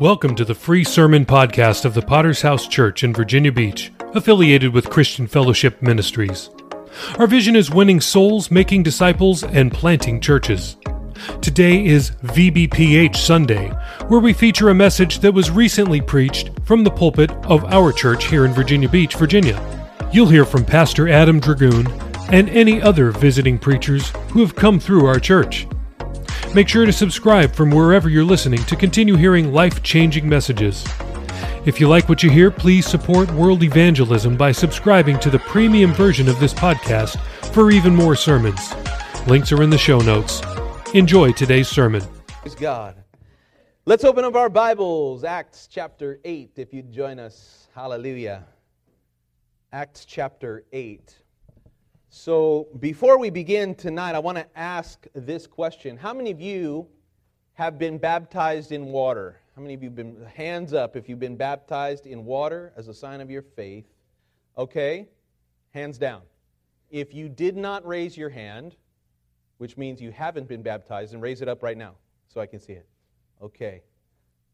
Welcome to the free sermon podcast of the Potter's House Church in Virginia Beach, affiliated with Christian Fellowship Ministries. Our vision is winning souls, making disciples, and planting churches. Today is VBPH Sunday, where we feature a message that was recently preached from the pulpit of our church here in Virginia Beach, Virginia. You'll hear from Pastor Adam Dragoon and any other visiting preachers who have come through our church. Make sure to subscribe from wherever you're listening to continue hearing life changing messages. If you like what you hear, please support world evangelism by subscribing to the premium version of this podcast for even more sermons. Links are in the show notes. Enjoy today's sermon. Praise God. Let's open up our Bibles. Acts chapter 8, if you'd join us. Hallelujah. Acts chapter 8. So, before we begin tonight, I want to ask this question How many of you have been baptized in water? How many of you have been, hands up if you've been baptized in water as a sign of your faith? Okay, hands down. If you did not raise your hand, which means you haven't been baptized, and raise it up right now so I can see it. Okay,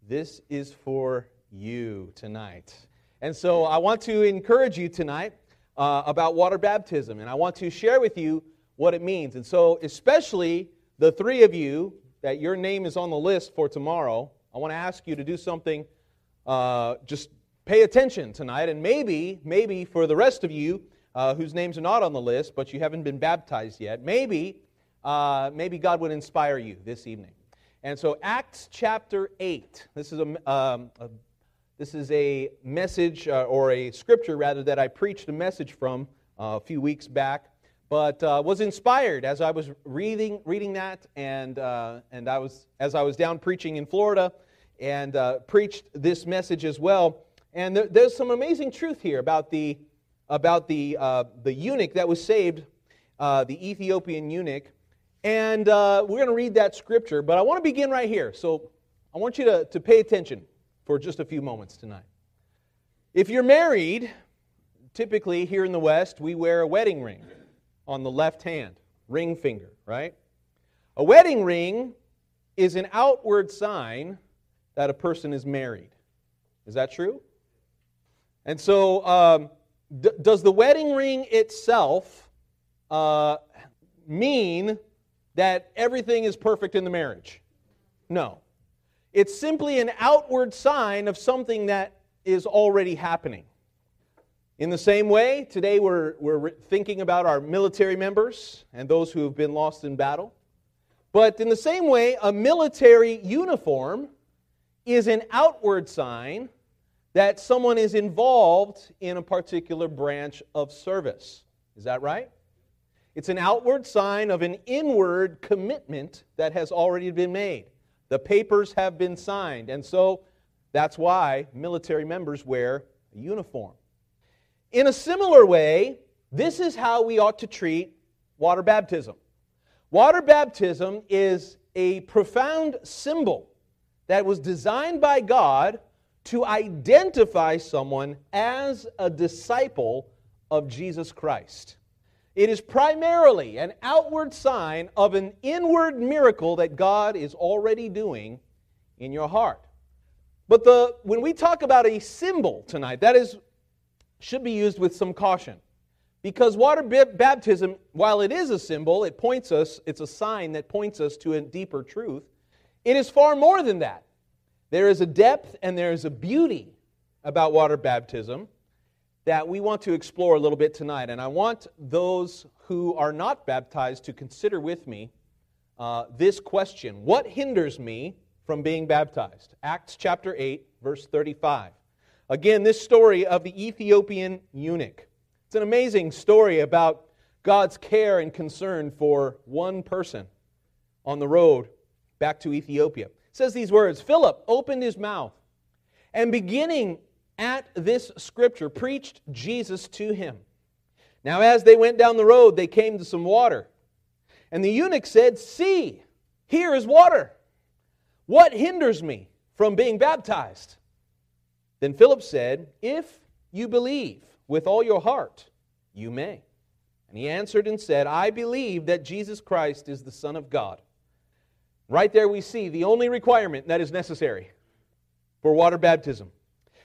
this is for you tonight. And so I want to encourage you tonight uh, about water baptism, and I want to share with you what it means. And so, especially the three of you that your name is on the list for tomorrow, I want to ask you to do something. Uh, just pay attention tonight, and maybe, maybe for the rest of you uh, whose names are not on the list, but you haven't been baptized yet, maybe, uh, maybe God would inspire you this evening. And so, Acts chapter 8, this is a, um, a this is a message, uh, or a scripture rather, that I preached a message from uh, a few weeks back, but uh, was inspired as I was reading, reading that, and, uh, and I was, as I was down preaching in Florida and uh, preached this message as well. And there, there's some amazing truth here about the, about the, uh, the eunuch that was saved, the Ethiopian eunuch. And we're going to read that scripture, but I want to begin right here. So I want you to, to pay attention for just a few moments tonight. If you're married, typically here in the West, we wear a wedding ring on the left hand, ring finger, right? A wedding ring is an outward sign that a person is married. Is that true? And so, um, d- does the wedding ring itself uh, mean that everything is perfect in the marriage? No. It's simply an outward sign of something that is already happening. In the same way, today we're, we're thinking about our military members and those who have been lost in battle. But in the same way, a military uniform is an outward sign that someone is involved in a particular branch of service. Is that right? It's an outward sign of an inward commitment that has already been made. The papers have been signed. And so that's why military members wear a uniform. In a similar way, this is how we ought to treat water baptism. Water baptism is a profound symbol that was designed by God to identify someone as a disciple of Jesus Christ. It is primarily an outward sign of an inward miracle that God is already doing in your heart. But the, when we talk about a symbol tonight, that is, should be used with some caution. Because water baptism, while it is a symbol, it points us, it's a sign that points us to a deeper truth. It is far more than that. There is a depth and there is a beauty about water baptism that we want to explore a little bit tonight. And I want those who are not baptized to consider with me uh, this question What hinders me from being baptized? Acts chapter 8, verse 35. Again, this story of the Ethiopian eunuch. It's an amazing story about God's care and concern for one person on the road back to Ethiopia. It says these words Philip opened his mouth, and beginning at this scripture preached Jesus to him. Now, as they went down the road, they came to some water. And the eunuch said, See, here is water. What hinders me from being baptized? Then Philip said, If you believe with all your heart, you may. And he answered and said, I believe that Jesus Christ is the Son of God. Right there we see the only requirement that is necessary for water baptism.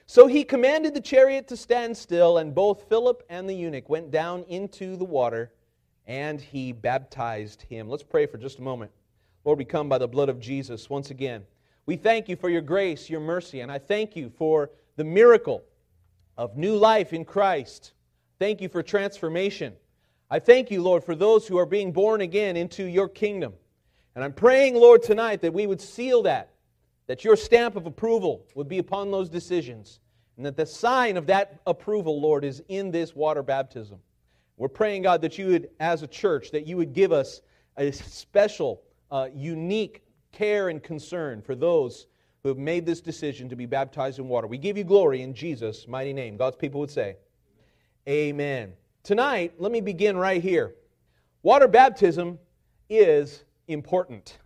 So he commanded the chariot to stand still, and both Philip and the eunuch went down into the water, and he baptized him. Let's pray for just a moment. Lord, we come by the blood of Jesus once again. We thank you for your grace, your mercy, and I thank you for the miracle of new life in Christ. Thank you for transformation. I thank you, Lord, for those who are being born again into your kingdom. And I'm praying, Lord, tonight that we would seal that, that your stamp of approval would be upon those decisions, and that the sign of that approval, Lord, is in this water baptism. We're praying, God, that you would, as a church, that you would give us a special, uh, unique care and concern for those who have made this decision to be baptized in water. We give you glory in Jesus' mighty name. God's people would say, Amen. Tonight, let me begin right here. Water baptism is important.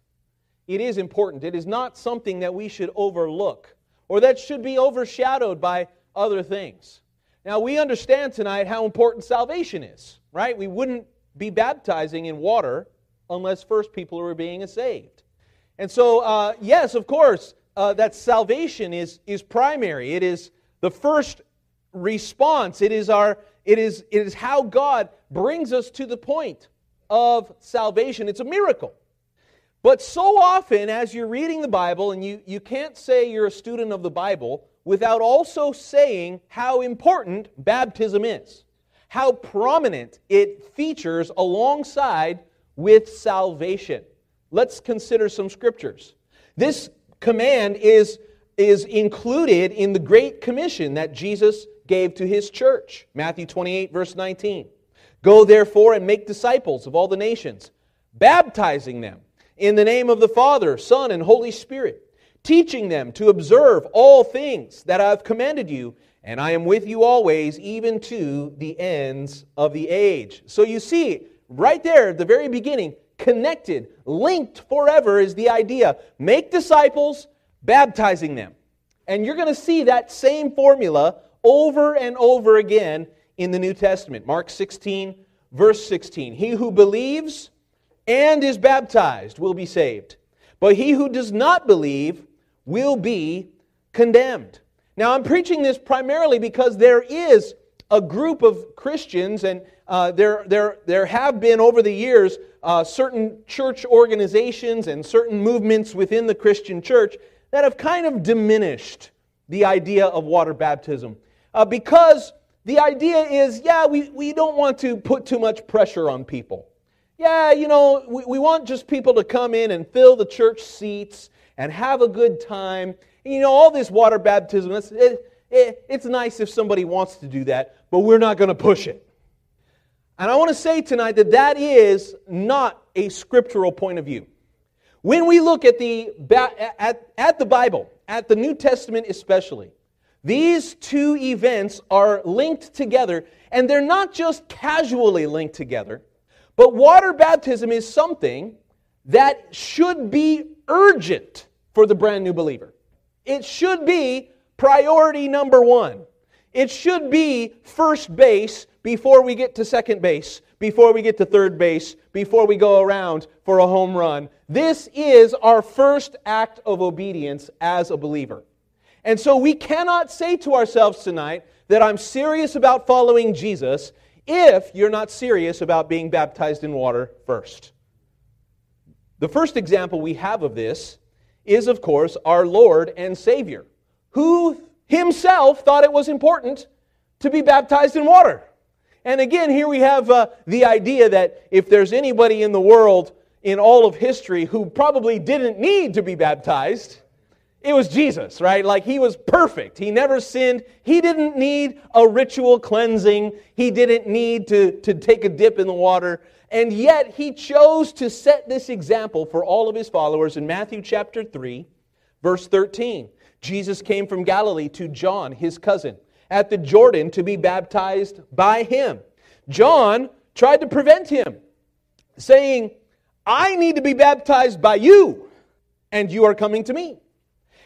It is important. It is not something that we should overlook or that should be overshadowed by other things. Now, we understand tonight how important salvation is, right? We wouldn't be baptizing in water unless first people were being saved. And so, uh, yes, of course, uh, that salvation is, is primary. It is the first response. It is, our, it, is, it is how God brings us to the point of salvation. It's a miracle. But so often, as you're reading the Bible, and you, you can't say you're a student of the Bible without also saying how important baptism is, how prominent it features alongside with salvation. Let's consider some scriptures. This command is, is included in the Great Commission that Jesus gave to his church. Matthew 28, verse 19. Go therefore and make disciples of all the nations, baptizing them in the name of the Father, Son, and Holy Spirit, teaching them to observe all things that I have commanded you, and I am with you always, even to the ends of the age. So you see, right there at the very beginning, connected, linked forever is the idea. Make disciples, baptizing them. And you're going to see that same formula over and over again in the New Testament. Mark 16, verse 16. He who believes and is baptized will be saved, but he who does not believe will be condemned. Now, I'm preaching this primarily because there is a group of Christians, and uh, there, there, there have been over the years uh, certain church organizations and certain movements within the Christian church that have kind of diminished the idea of water baptism. Uh, because the idea is, yeah, we, we don't want to put too much pressure on people. Yeah, you know, we, we want just people to come in and fill the church seats and have a good time. And, you know, all this water baptism, it's, it, it, it's nice if somebody wants to do that, but we're not going to push it. And I want to say tonight that that is not a scriptural point of view. When we look at the, at, at the Bible, at the New Testament especially, these two events are linked together, and they're not just casually linked together, but water baptism is something that should be urgent for the brand new believer. It should be priority number one. It should be first base before we get to second base, before we get to third base, before we go around for a home run. This is our first act of obedience as a believer. And so we cannot say to ourselves tonight that I'm serious about following Jesus if you're not serious about being baptized in water first. The first example we have of this is, of course, our Lord and Savior, who himself thought it was important to be baptized in water. And again, here we have uh, the idea that if there's anybody in the world in all of history who probably didn't need to be baptized, it was Jesus, right? Like he was perfect. He never sinned. He didn't need a ritual cleansing. He didn't need to, to take a dip in the water. And yet he chose to set this example for all of his followers in Matthew chapter 3, verse 13. Jesus came from Galilee to John, his cousin at the Jordan to be baptized by him. John tried to prevent him, saying, I need to be baptized by you, and you are coming to me.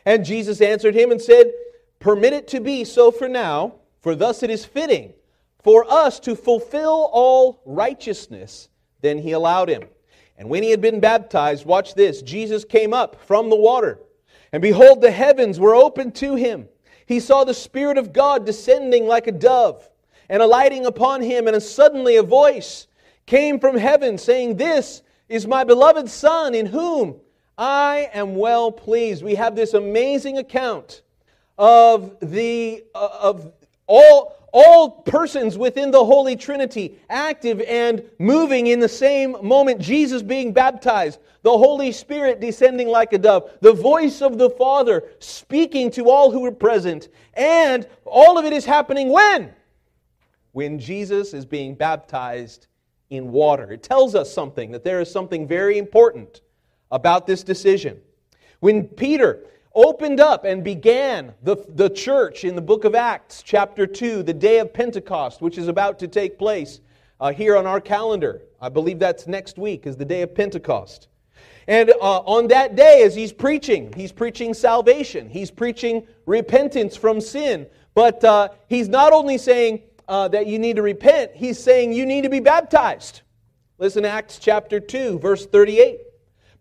And Jesus answered him and said, Permit it to be so for now, for thus it is fitting for us to fulfill all righteousness. Then he allowed him. And when he had been baptized, watch this Jesus came up from the water. And behold, the heavens were opened to him. He saw the Spirit of God descending like a dove and alighting upon him, and suddenly a voice came from heaven saying, This is my beloved Son, in whom I am well pleased. We have this amazing account of the uh, of all all persons within the Holy Trinity active and moving in the same moment. Jesus being baptized, the Holy Spirit descending like a dove, the voice of the Father speaking to all who were present. And all of it is happening when? When Jesus is being baptized in water. It tells us something, that there is something very important about this decision. When Peter opened up and began the, the church in the book of Acts, chapter 2, the day of Pentecost, which is about to take place uh, here on our calendar. I believe that's next week, is the day of Pentecost. And uh, on that day, as he's preaching, he's preaching salvation, he's preaching repentance from sin. But uh, he's not only saying uh, that you need to repent, he's saying you need to be baptized. Listen, Acts chapter 2, verse 38.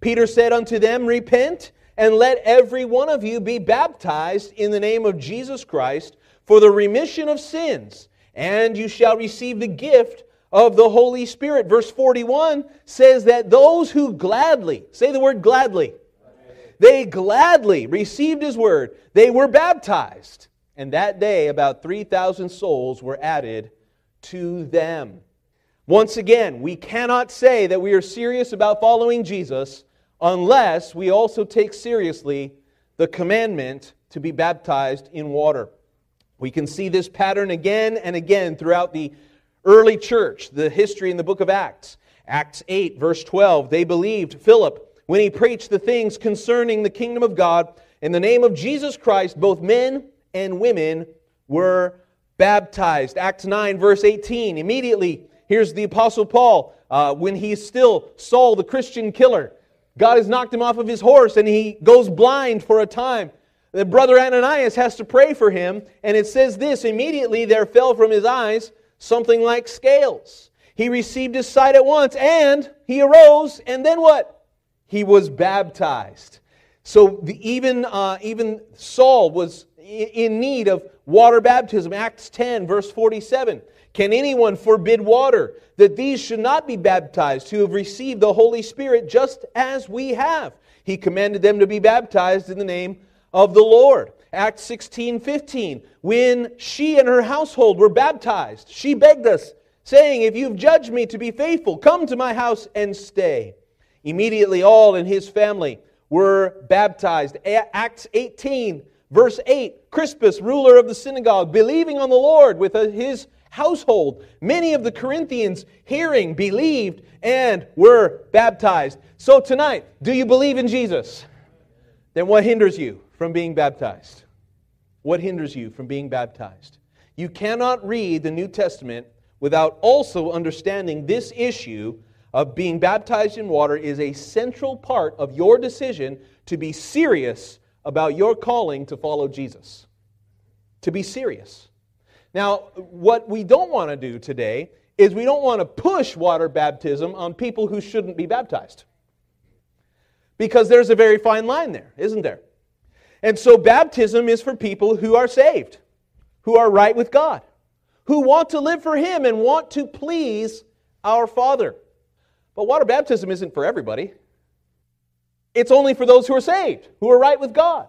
Peter said unto them, Repent and let every one of you be baptized in the name of Jesus Christ for the remission of sins, and you shall receive the gift of the Holy Spirit. Verse 41 says that those who gladly, say the word gladly, they gladly received his word, they were baptized. And that day, about 3,000 souls were added to them. Once again, we cannot say that we are serious about following Jesus unless we also take seriously the commandment to be baptized in water. We can see this pattern again and again throughout the early church, the history in the book of Acts. Acts 8, verse 12. They believed Philip when he preached the things concerning the kingdom of God. In the name of Jesus Christ, both men and women were baptized. Acts 9, verse 18. Immediately, here's the Apostle Paul uh, when he's still Saul, the Christian killer. God has knocked him off of his horse and he goes blind for a time. The brother Ananias has to pray for him, and it says this immediately there fell from his eyes something like scales. He received his sight at once, and he arose, and then what? He was baptized. So the, even, uh, even Saul was in need of water baptism. Acts 10, verse 47. Can anyone forbid water that these should not be baptized who have received the Holy Spirit just as we have? He commanded them to be baptized in the name of the Lord. Acts 16 15. When she and her household were baptized, she begged us, saying, If you've judged me to be faithful, come to my house and stay. Immediately, all in his family were baptized. Acts 18, verse 8. Crispus, ruler of the synagogue, believing on the Lord with his household. Many of the Corinthians, hearing, believed and were baptized. So tonight, do you believe in Jesus? Then what hinders you from being baptized? What hinders you from being baptized? You cannot read the New Testament without also understanding this issue of being baptized in water is a central part of your decision to be serious about your calling to follow Jesus. To be serious. Now, what we don't want to do today is we don't want to push water baptism on people who shouldn't be baptized. Because there's a very fine line there, isn't there? And so baptism is for people who are saved, who are right with God, who want to live for Him and want to please our Father. But water baptism isn't for everybody. It's only for those who are saved, who are right with God.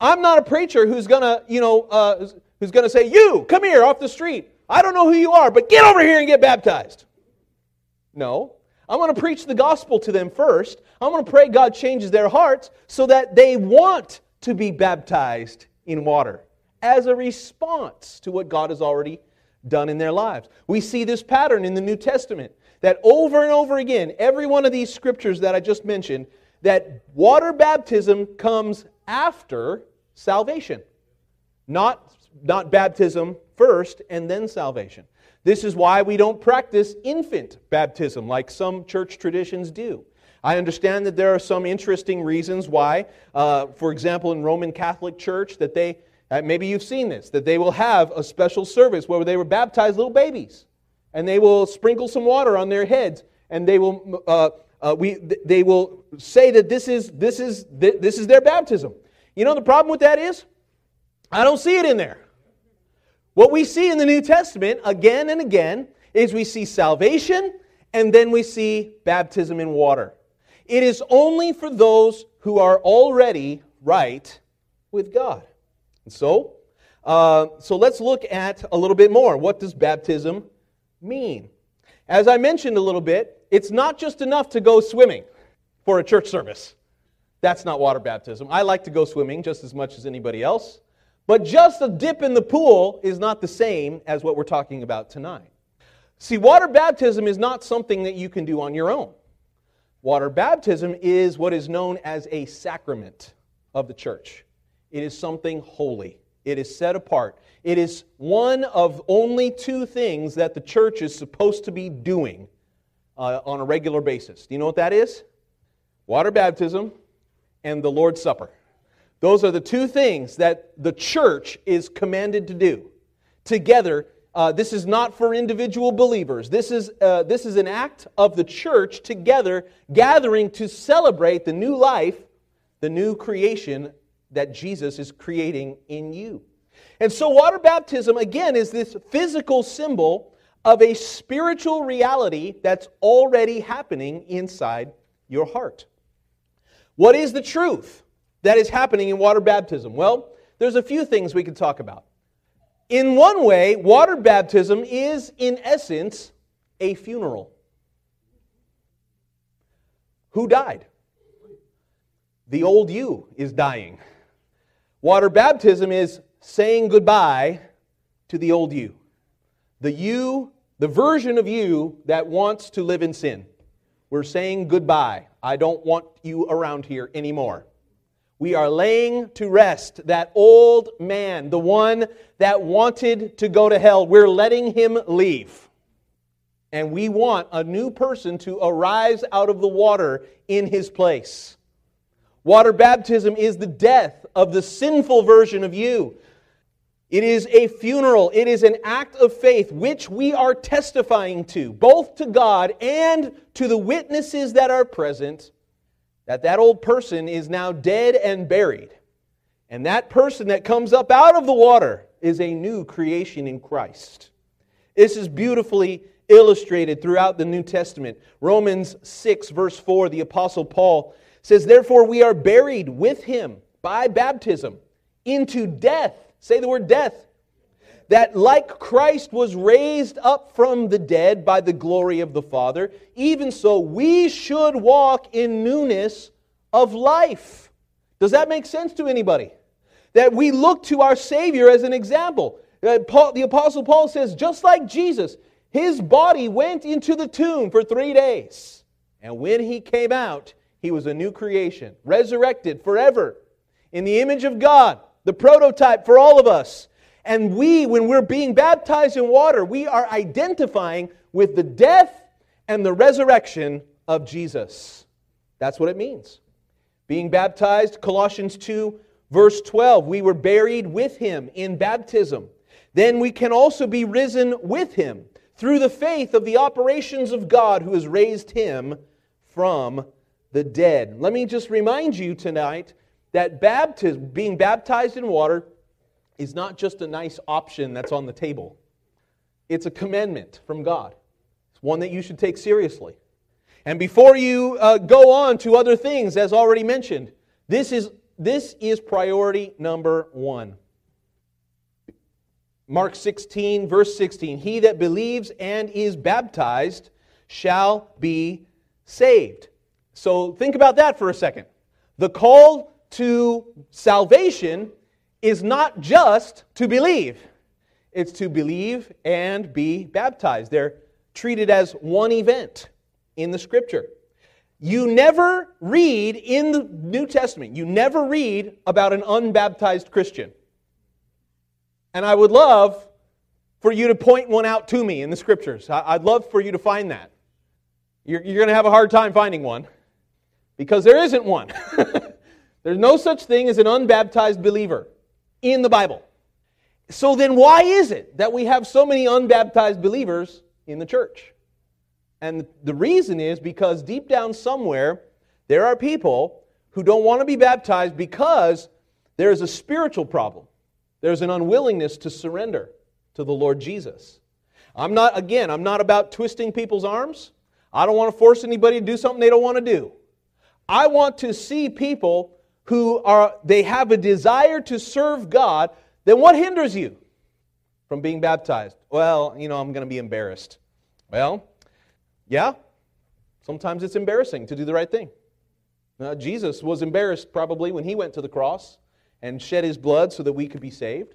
I'm not a preacher who's going to, you know, uh, who's going to say, You, come here off the street. I don't know who you are, but get over here and get baptized. No. I'm going to preach the gospel to them first. I'm going to pray God changes their hearts so that they want to be baptized in water as a response to what God has already done in their lives. We see this pattern in the New Testament that over and over again, every one of these scriptures that I just mentioned, that water baptism comes after salvation, not not baptism first and then salvation. This is why we don't practice infant baptism like some church traditions do. I understand that there are some interesting reasons why, uh, for example, in Roman Catholic Church, that they, uh, maybe you've seen this, that they will have a special service where they will baptize little babies and they will sprinkle some water on their heads and they will, uh, uh we, they will say that this is, this, is, this is their baptism. You know the problem with that is? I don't see it in there. What we see in the New Testament again and again is we see salvation and then we see baptism in water. It is only for those who are already right with God. And so, uh, so let's look at a little bit more. What does baptism mean? As I mentioned a little bit, it's not just enough to go swimming for a church service. That's not water baptism. I like to go swimming just as much as anybody else. But just a dip in the pool is not the same as what we're talking about tonight. See, water baptism is not something that you can do on your own. Water baptism is what is known as a sacrament of the church. It is something holy. It is set apart. It is one of only two things that the church is supposed to be doing uh, on a regular basis. Do you know what that is? Water baptism and the Lord's Supper. Those are the two things that the church is commanded to do together. Uh, this is not for individual believers. This is, uh, this is an act of the church together gathering to celebrate the new life, the new creation that Jesus is creating in you. And so, water baptism, again, is this physical symbol of a spiritual reality that's already happening inside your heart. What is the truth that is happening in water baptism? Well, there's a few things we can talk about. In one way, water baptism is, in essence, a funeral. Who died? The old you is dying. Water baptism is saying goodbye to the old you. The you, the version of you that wants to live in sin. We're saying goodbye. I don't want you around here anymore. We are laying to rest that old man, the one that wanted to go to hell. We're letting him leave. And we want a new person to arise out of the water in his place. Water baptism is the death of the sinful version of you. It is a funeral. It is an act of faith which we are testifying to, both to God and to the witnesses that are present, that that old person is now dead and buried. And that person that comes up out of the water is a new creation in Christ. This is beautifully illustrated throughout the New Testament. Romans 6, verse 4, the Apostle Paul says, Therefore we are buried with him by baptism into death. Say the word death. That like Christ was raised up from the dead by the glory of the Father, even so we should walk in newness of life. Does that make sense to anybody? That we look to our Savior as an example. Uh, Paul, the Apostle Paul says, just like Jesus, his body went into the tomb for three days. And when he came out, he was a new creation, resurrected forever in the image of God, the prototype for all of us. And we, when we're being baptized in water, we are identifying with the death and the resurrection of Jesus. That's what it means. Being baptized, Colossians 2, verse 12, we were buried with him in baptism. Then we can also be risen with him through the faith of the operations of God who has raised him from the dead. Let me just remind you tonight that baptism, being baptized in water, is not just a nice option that's on the table. It's a commandment from God. It's one that you should take seriously. And before you uh, go on to other things, as already mentioned, this is, this is priority number one. Mark 16, verse 16 He that believes and is baptized shall be saved. So think about that for a second. The call to salvation is not just to believe, it's to believe and be baptized. They're treated as one event in the scripture. You never read in the New Testament, you never read about an unbaptized Christian. And I would love for you to point one out to me in the scriptures. I'd love for you to find that. You're, you're going to have a hard time finding one because there isn't one. There's no such thing as an unbaptized believer in the Bible. So then, why is it that we have so many unbaptized believers in the church? And the reason is because deep down somewhere, there are people who don't want to be baptized because There's a spiritual problem. There's an unwillingness to surrender to the Lord Jesus. I'm not, again, I'm not about twisting people's arms. I don't want to force anybody to do something they don't want to do. I want to see people who are, they have a desire to serve God. Then what hinders you from being baptized? Well, you know, I'm going to be embarrassed. Well, yeah, sometimes it's embarrassing to do the right thing. Now, Jesus was embarrassed probably when he went to the cross and shed his blood so that we could be saved.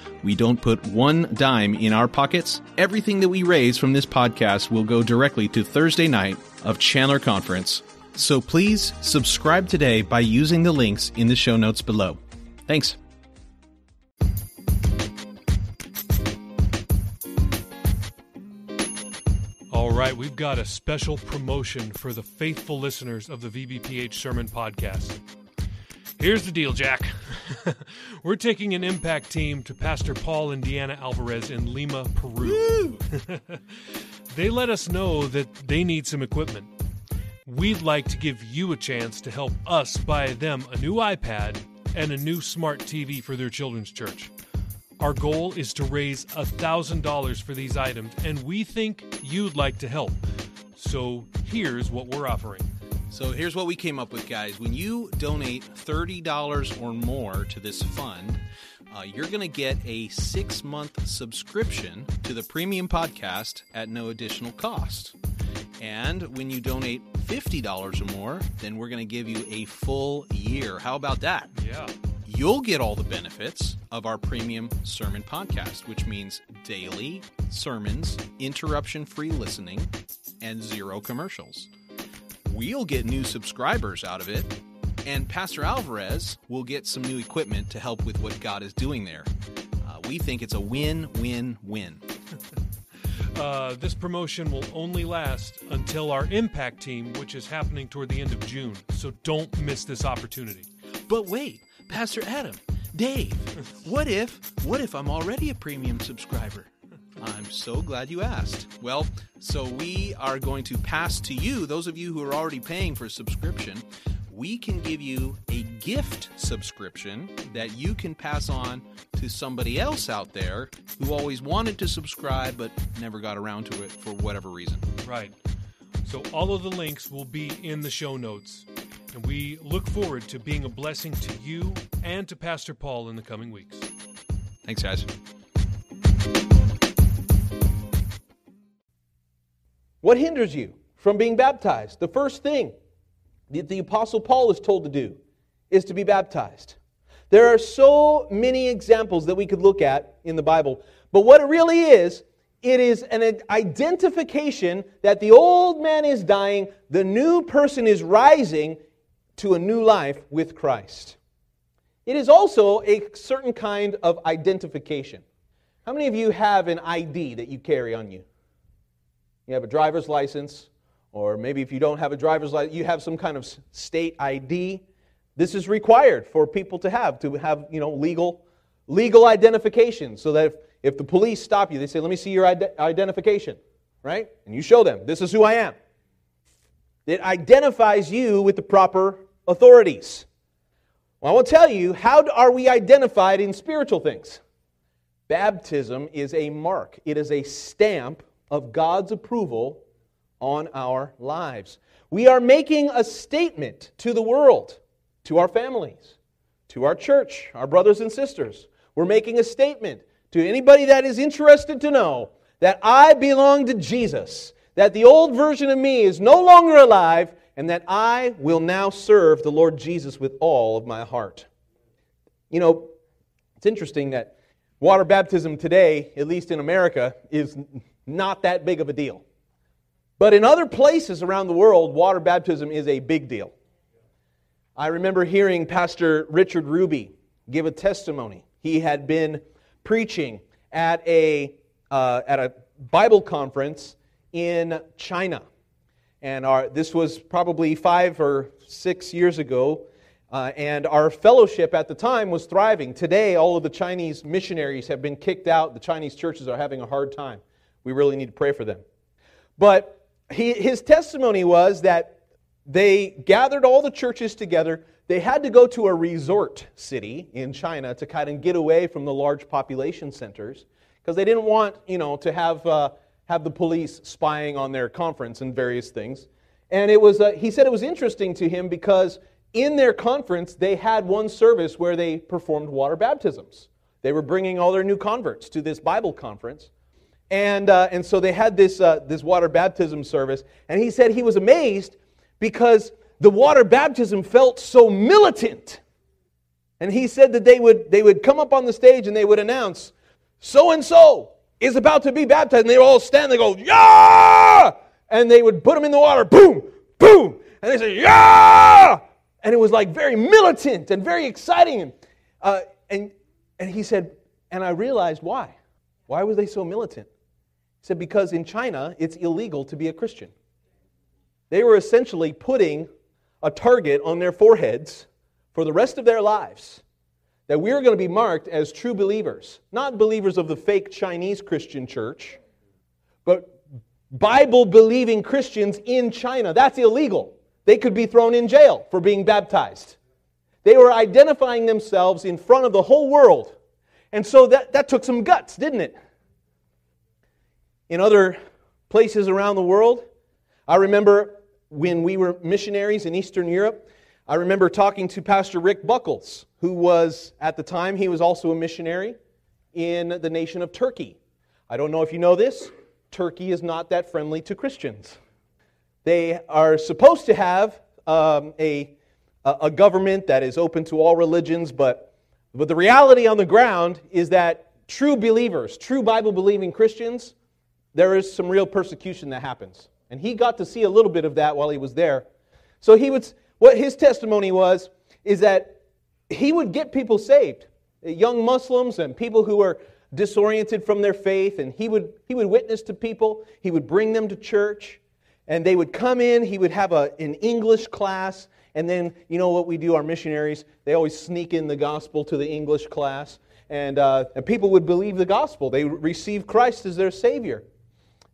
We don't put one dime in our pockets. Everything that we raise from this podcast will go directly to Thursday night of Chandler Conference. So please subscribe today by using the links in the show notes below. Thanks. All right, we've got a special promotion for the faithful listeners of the VBPH Sermon Podcast. Here's the deal, Jack. We're taking an impact team to Pastor Paul and Deanna Alvarez in Lima, Peru. they let us know that they need some equipment. We'd like to give you a chance to help us buy them a new iPad and a new smart TV for their children's church. Our goal is to raise $1,000 for these items, and we think you'd like to help. So here's what we're offering. So here's what we came up with, guys. When you donate $30 or more to this fund, uh, you're going to get a six month subscription to the premium podcast at no additional cost. And when you donate $50 or more, then we're going to give you a full year. How about that? Yeah. You'll get all the benefits of our premium sermon podcast, which means daily sermons, interruption free listening, and zero commercials. We'll get new subscribers out of it, and Pastor Alvarez will get some new equipment to help with what God is doing there. Uh, we think it's a win win win. Uh, this promotion will only last until our impact team, which is happening toward the end of June. So don't miss this opportunity. But wait, Pastor Adam, Dave, what if, what if I'm already a premium subscriber? I'm so glad you asked. Well, so we are going to pass to you, those of you who are already paying for a subscription, we can give you a gift subscription that you can pass on to somebody else out there who always wanted to subscribe but never got around to it for whatever reason. Right. So all of the links will be in the show notes. And we look forward to being a blessing to you and to Pastor Paul in the coming weeks. Thanks, guys. What hinders you from being baptized? The first thing that the Apostle Paul is told to do is to be baptized. There are so many examples that we could look at in the Bible, but what it really is, it is an identification that the old man is dying, the new person is rising to a new life with Christ. It is also a certain kind of identification. How many of you have an ID that you carry on you? You have a driver's license, or maybe if you don't have a driver's license, you have some kind of state ID. This is required for people to have, to have, you know, legal, legal identification so that if, if the police stop you, they say, let me see your ide- identification, right? And you show them, this is who I am. It identifies you with the proper authorities. Well, I will tell you, how are we identified in spiritual things? Baptism is a mark, it is a stamp of God's approval on our lives. We are making a statement to the world, to our families, to our church, our brothers and sisters. We're making a statement to anybody that is interested to know that I belong to Jesus, that the old version of me is no longer alive, and that I will now serve the Lord Jesus with all of my heart. You know, it's interesting that water baptism today, at least in America, is not that big of a deal. But in other places around the world, water baptism is a big deal. I remember hearing Pastor Richard Ruby give a testimony. He had been preaching at a, uh, at a Bible conference in China. And our, this was probably five or six years ago. Uh, and our fellowship at the time was thriving. Today, all of the Chinese missionaries have been kicked out. The Chinese churches are having a hard time. We really need to pray for them. But he, his testimony was that they gathered all the churches together. They had to go to a resort city in China to kind of get away from the large population centers because they didn't want, you know, to have, uh, have the police spying on their conference and various things. And it was, uh, he said it was interesting to him because in their conference, they had one service where they performed water baptisms. They were bringing all their new converts to this Bible conference. And, uh, and so they had this, uh, this water baptism service. And he said he was amazed because the water baptism felt so militant. And he said that they would, they would come up on the stage and they would announce, so and so is about to be baptized. And they would all stand, they go, yeah! And they would put them in the water, boom, boom. And they say, yeah! And it was like very militant and very exciting. Uh, and, and he said, and I realized why. Why were they so militant? He said, because in China, it's illegal to be a Christian. They were essentially putting a target on their foreheads for the rest of their lives that we are going to be marked as true believers, not believers of the fake Chinese Christian church, but Bible believing Christians in China. That's illegal. They could be thrown in jail for being baptized. They were identifying themselves in front of the whole world. And so that, that took some guts, didn't it? In other places around the world. I remember when we were missionaries in Eastern Europe, I remember talking to Pastor Rick Buckles, who was, at the time, he was also a missionary in the nation of Turkey. I don't know if you know this, Turkey is not that friendly to Christians. They are supposed to have um, a, a government that is open to all religions, but, but the reality on the ground is that true believers, true Bible believing Christians, there is some real persecution that happens. And he got to see a little bit of that while he was there. So he would, what his testimony was, is that he would get people saved, young Muslims and people who were disoriented from their faith, and he would, he would witness to people. He would bring them to church, and they would come in. He would have a, an English class, and then, you know what we do, our missionaries, they always sneak in the gospel to the English class, and, uh, and people would believe the gospel. They would receive Christ as their Savior.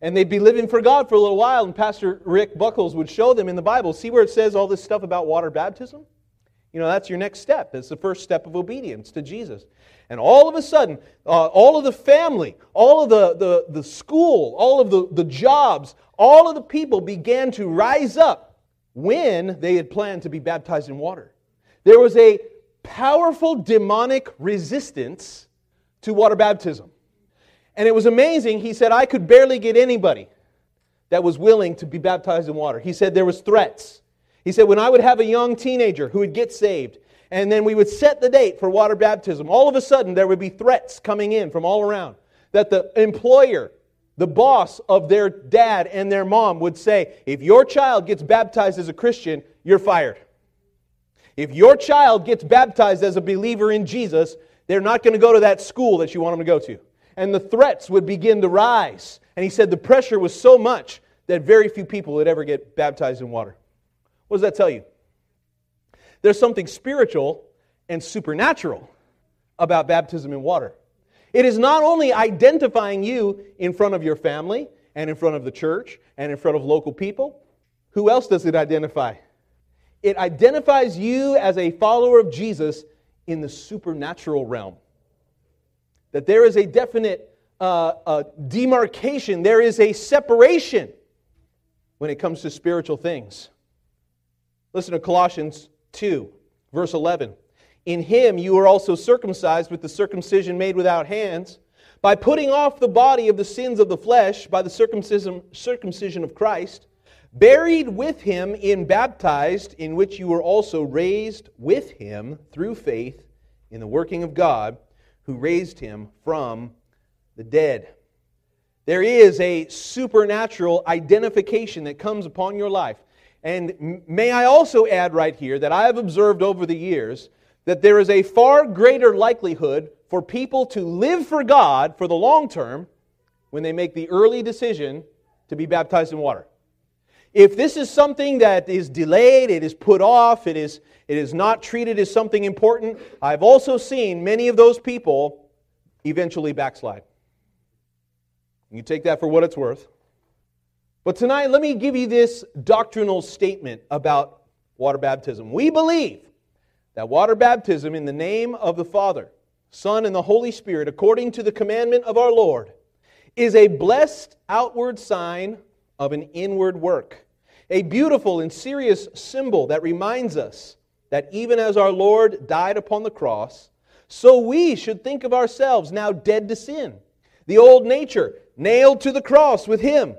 And they'd be living for God for a little while, and Pastor Rick Buckles would show them in the Bible. See where it says all this stuff about water baptism? You know, that's your next step. That's the first step of obedience to Jesus. And all of a sudden, uh, all of the family, all of the, the, the school, all of the, the jobs, all of the people began to rise up when they had planned to be baptized in water. There was a powerful demonic resistance to water baptism. And it was amazing. He said, I could barely get anybody that was willing to be baptized in water. He said there was threats. He said, when I would have a young teenager who would get saved, and then we would set the date for water baptism, all of a sudden there would be threats coming in from all around that the employer, the boss of their dad and their mom would say, if your child gets baptized as a Christian, you're fired. If your child gets baptized as a believer in Jesus, they're not going to go to that school that you want them to go to and the threats would begin to rise. And he said the pressure was so much that very few people would ever get baptized in water. What does that tell you? There's something spiritual and supernatural about baptism in water. It is not only identifying you in front of your family and in front of the church and in front of local people, Who else does it identify? It identifies you as a follower of Jesus in the supernatural realm. That there is a definite uh, uh, demarcation, there is a separation when it comes to spiritual things. Listen to Colossians 2, verse 11. In him you are also circumcised with the circumcision made without hands, by putting off the body of the sins of the flesh by the circumcision, circumcision of Christ, buried with him in baptized, in which you were also raised with him through faith in the working of God, who raised him from the dead. There is a supernatural identification that comes upon your life. And may I also add right here that I have observed over the years that there is a far greater likelihood for people to live for God for the long term when they make the early decision to be baptized in water. If this is something that is delayed, it is put off, it is, it is not treated as something important, I've also seen many of those people eventually backslide. You take that for what it's worth. But tonight, let me give you this doctrinal statement about water baptism. We believe that water baptism in the name of the Father, Son, and the Holy Spirit, according to the commandment of our Lord, is a blessed outward sign of an inward work, a beautiful and serious symbol that reminds us that even as our Lord died upon the cross, so we should think of ourselves now dead to sin, the old nature nailed to the cross with him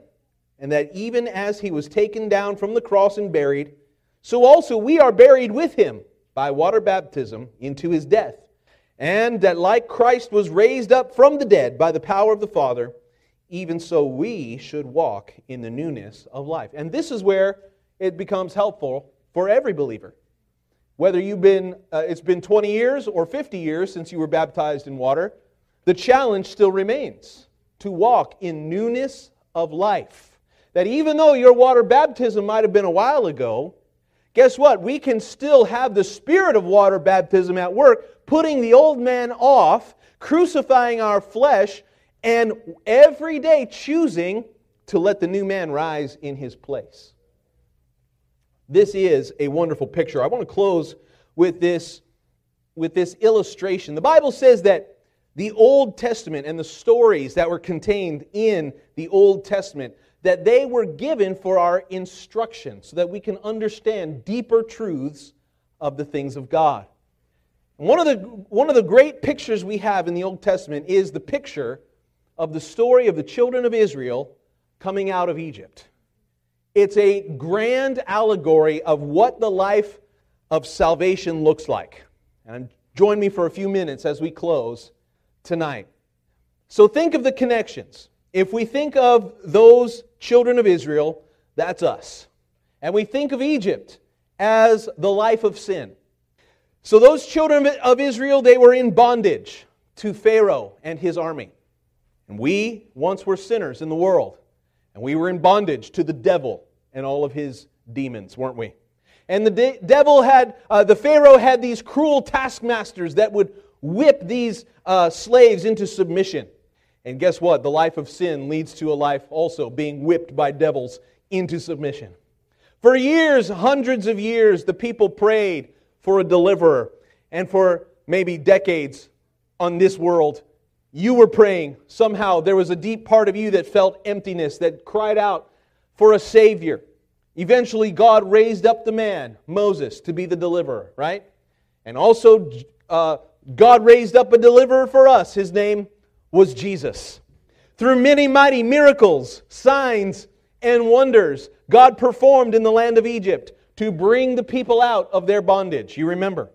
and that even as he was taken down from the cross and buried, so also we are buried with him by water baptism into his death. And that like Christ was raised up from the dead by the power of the Father, even so we should walk in the newness of life. And this is where it becomes helpful for every believer. Whether you've been, uh, it's been 20 years or 50 years since you were baptized in water, the challenge still remains to walk in newness of life that even though your water baptism might have been a while ago, guess what? We can still have the spirit of water baptism at work, putting the old man off, crucifying our flesh, and every day choosing to let the new man rise in his place. This is a wonderful picture. I want to close with this, with this illustration. The Bible says that the Old Testament and the stories that were contained in the Old Testament that they were given for our instruction so that we can understand deeper truths of the things of God. one of, the, one of the great pictures we have in the Old Testament is the picture of the story of the children of Israel coming out of Egypt. It's a grand allegory of what the life of salvation looks like. And join me for a few minutes as we close tonight. So think of the connections. If we think of those children of Israel, that's us. And we think of Egypt as the life of sin. So those children of Israel, they were in bondage to Pharaoh and his army. And we once were sinners in the world. And we were in bondage to the devil and all of his demons, weren't we? And the de- devil had, uh, the Pharaoh had these cruel taskmasters that would whip these uh, slaves into submission. And guess what? The life of sin leads to a life also being whipped by devils into submission. For years, hundreds of years, the people prayed for a deliverer. And for maybe decades on this world, you were praying. Somehow there was a deep part of you that felt emptiness, that cried out for a Savior. Eventually, God raised up the man, Moses, to be the deliverer, right? And also, uh, God raised up a deliverer for us. His name was Jesus. Through many mighty miracles, signs, and wonders, God performed in the land of Egypt to bring the people out of their bondage. You remember?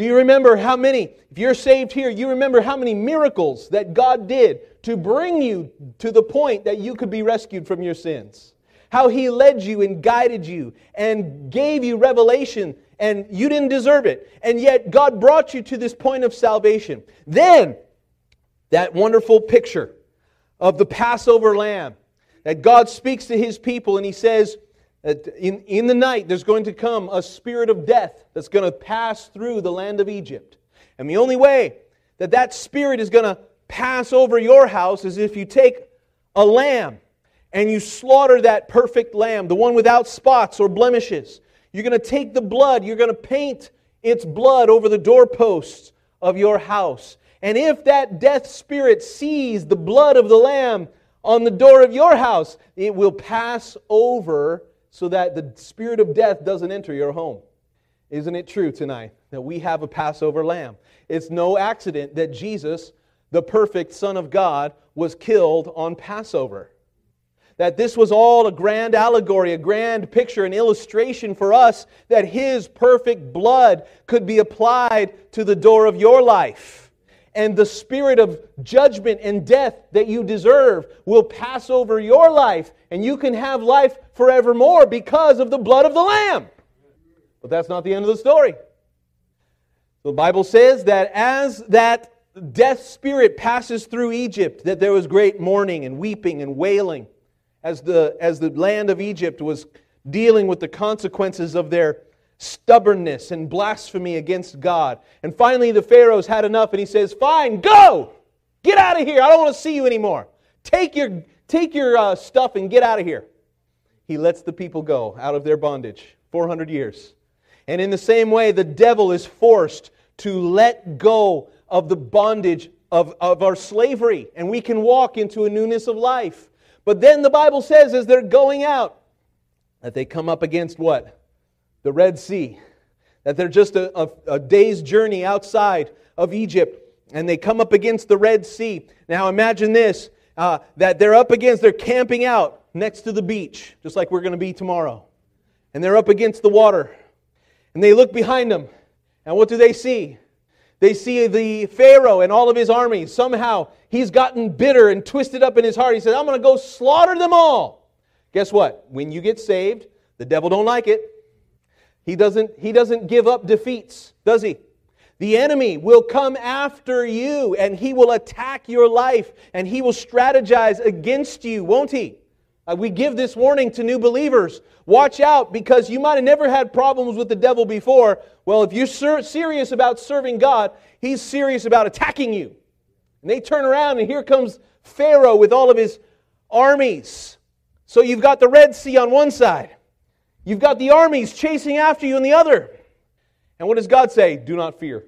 Do you remember how many, if you're saved here, you remember how many miracles that God did to bring you to the point that you could be rescued from your sins? How He led you and guided you and gave you revelation, and you didn't deserve it. And yet God brought you to this point of salvation. Then, that wonderful picture of the Passover lamb that God speaks to his people and he says, in, in the night there's going to come a spirit of death that's going to pass through the land of Egypt. And the only way that that spirit is going to pass over your house is if you take a lamb and you slaughter that perfect lamb, the one without spots or blemishes. You're going to take the blood, you're going to paint its blood over the doorposts of your house. And if that death spirit sees the blood of the lamb on the door of your house, it will pass over so that the spirit of death doesn't enter your home. Isn't it true tonight that we have a Passover lamb? It's no accident that Jesus, the perfect Son of God, was killed on Passover. That this was all a grand allegory, a grand picture, an illustration for us that His perfect blood could be applied to the door of your life. And the spirit of judgment and death that you deserve will pass over your life, and you can have life forevermore because of the blood of the Lamb. But that's not the end of the story. The Bible says that as that death spirit passes through Egypt, that there was great mourning and weeping and wailing as the, as the land of Egypt was dealing with the consequences of their stubbornness and blasphemy against God. And finally, the Pharaoh's had enough and he says, Fine, go! Get out of here. I don't want to see you anymore. Take your, take your uh, stuff and get out of here. He lets the people go out of their bondage. 400 years. And in the same way, the devil is forced to let go of the bondage of, of our slavery, and we can walk into a newness of life. But then the Bible says, as they're going out, that they come up against what? The Red Sea. That they're just a, a, a day's journey outside of Egypt, and they come up against the Red Sea. Now imagine this uh, that they're up against, they're camping out next to the beach, just like we're going to be tomorrow. And they're up against the water. And they look behind them, and what do they see? They see the Pharaoh and all of his armies. Somehow he's gotten bitter and twisted up in his heart. He says, I'm going to go slaughter them all. Guess what? When you get saved, the devil don't like it. He doesn't, he doesn't give up defeats, does he? The enemy will come after you and he will attack your life and he will strategize against you, won't he? Uh, we give this warning to new believers. Watch out because you might have never had problems with the devil before. Well, if you're ser- serious about serving God, he's serious about attacking you. And they turn around, and here comes Pharaoh with all of his armies. So you've got the Red Sea on one side, you've got the armies chasing after you on the other. And what does God say? Do not fear.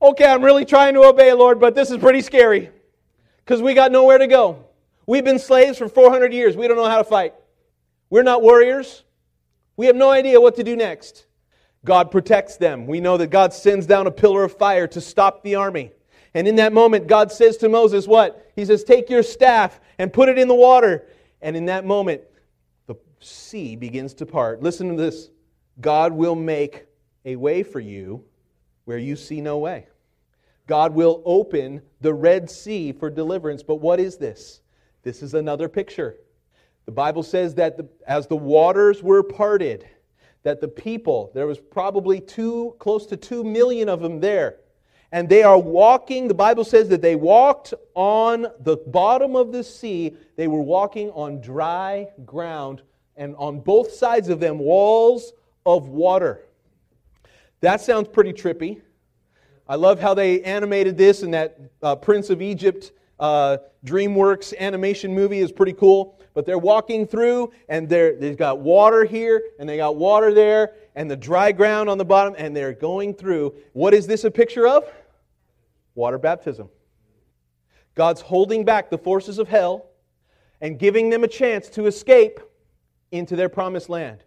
Okay, I'm really trying to obey, Lord, but this is pretty scary because we got nowhere to go. We've been slaves for 400 years. We don't know how to fight. We're not warriors. We have no idea what to do next. God protects them. We know that God sends down a pillar of fire to stop the army. And in that moment, God says to Moses, What? He says, Take your staff and put it in the water. And in that moment, sea begins to part. Listen to this God will make a way for you where you see no way. God will open the Red Sea for deliverance. But what is this? This is another picture. The Bible says that the, as the waters were parted, that the people, there was probably two, close to two million of them there, and they are walking, the Bible says that they walked on the bottom of the sea. They were walking on dry ground, and on both sides of them, walls of water. That sounds pretty trippy. I love how they animated this in that uh, Prince of Egypt uh, DreamWorks animation movie is pretty cool. But they're walking through, and they've got water here, and they got water there, and the dry ground on the bottom, and they're going through. What is this a picture of? Water baptism. God's holding back the forces of hell and giving them a chance to escape into their promised land.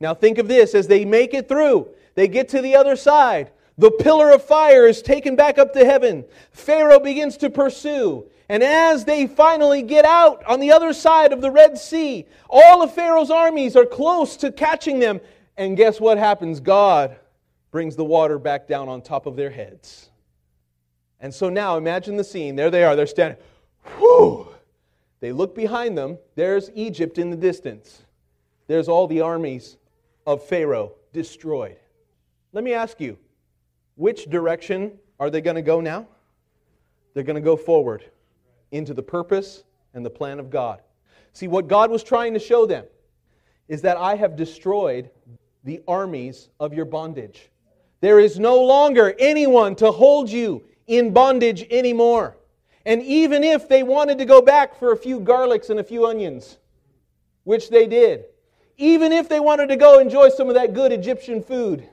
Now, think of this as they make it through, they get to the other side. The pillar of fire is taken back up to heaven. Pharaoh begins to pursue. And as they finally get out on the other side of the Red Sea, all of Pharaoh's armies are close to catching them. And guess what happens? God brings the water back down on top of their heads. And so now imagine the scene. There they are. They're standing. Whew! They look behind them. There's Egypt in the distance. There's all the armies of Pharaoh destroyed. Let me ask you which direction are they going to go now? They're going to go forward into the purpose and the plan of God. See, what God was trying to show them is that I have destroyed the armies of your bondage. There is no longer anyone to hold you in bondage anymore. And even if they wanted to go back for a few garlics and a few onions, which they did, even if they wanted to go enjoy some of that good Egyptian food,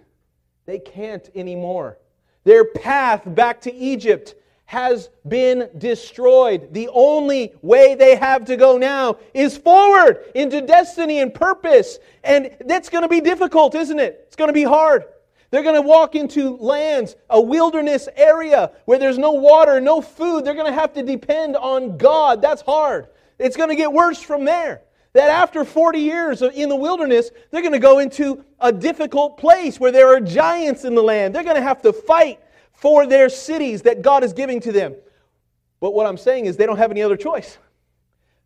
they can't anymore. Their path back to Egypt has been destroyed. The only way they have to go now is forward into destiny and purpose. And that's going to be difficult, isn't it? It's going to be hard. They're going to walk into lands, a wilderness area where there's no water, no food. They're going to have to depend on God. That's hard. It's going to get worse from there that after 40 years in the wilderness, they're going to go into a difficult place where there are giants in the land. They're going to have to fight for their cities that God is giving to them. But what I'm saying is they don't have any other choice.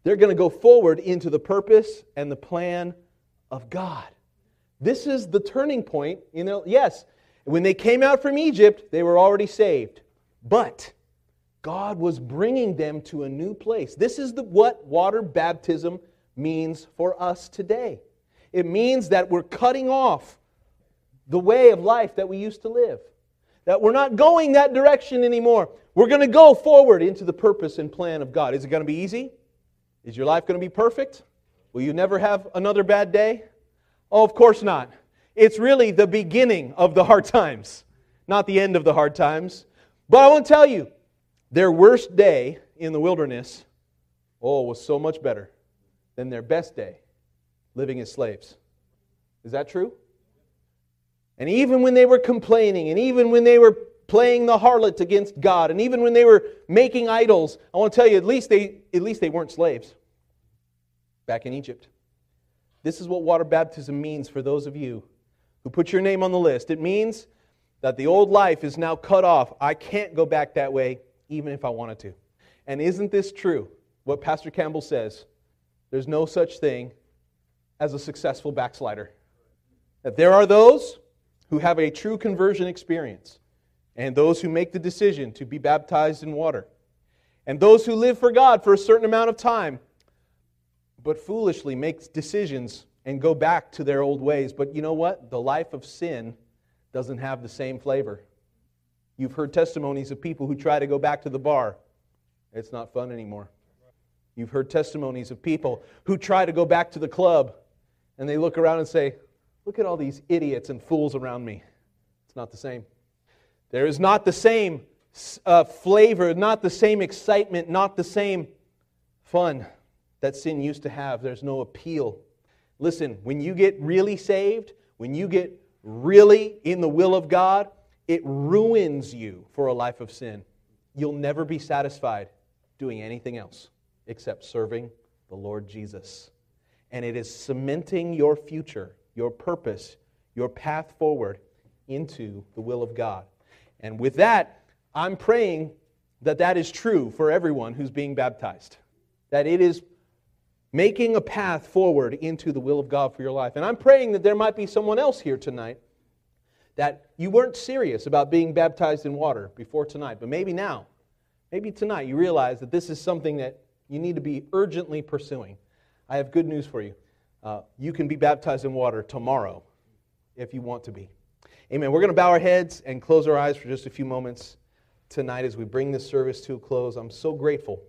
They're going to go forward into the purpose and the plan of God. This is the turning point. You know, yes, when they came out from Egypt, they were already saved. But God was bringing them to a new place. This is the, what water baptism means for us today. It means that we're cutting off the way of life that we used to live, that we're not going that direction anymore. We're going to go forward into the purpose and plan of God. Is it going to be easy? Is your life going to be perfect? Will you never have another bad day? Oh, of course not. It's really the beginning of the hard times, not the end of the hard times. But I want to tell you, their worst day in the wilderness, oh, was so much better than their best day living as slaves. Is that true? And even when they were complaining, and even when they were playing the harlot against God, and even when they were making idols, I want to tell you, at least they, at least they weren't slaves back in Egypt. This is what water baptism means for those of you who put your name on the list. It means that the old life is now cut off. I can't go back that way, even if I wanted to. And isn't this true? What Pastor Campbell says there's no such thing as a successful backslider. That there are those who have a true conversion experience, and those who make the decision to be baptized in water, and those who live for God for a certain amount of time, but foolishly make decisions and go back to their old ways. But you know what? The life of sin doesn't have the same flavor. You've heard testimonies of people who try to go back to the bar. It's not fun anymore. You've heard testimonies of people who try to go back to the club and they look around and say, Look at all these idiots and fools around me. It's not the same. There is not the same uh, flavor, not the same excitement, not the same fun that sin used to have. There's no appeal. Listen, when you get really saved, when you get really in the will of God, it ruins you for a life of sin. You'll never be satisfied doing anything else except serving the Lord Jesus. And it is cementing your future, your purpose, your path forward into the will of God. And with that, I'm praying that that is true for everyone who's being baptized. That it is making a path forward into the will of God for your life. And I'm praying that there might be someone else here tonight that you weren't serious about being baptized in water before tonight, but maybe now, maybe tonight you realize that this is something that you need to be urgently pursuing. I have good news for you. Uh, you can be baptized in water tomorrow if you want to be. Amen. We're going to bow our heads and close our eyes for just a few moments tonight as we bring this service to a close. I'm so grateful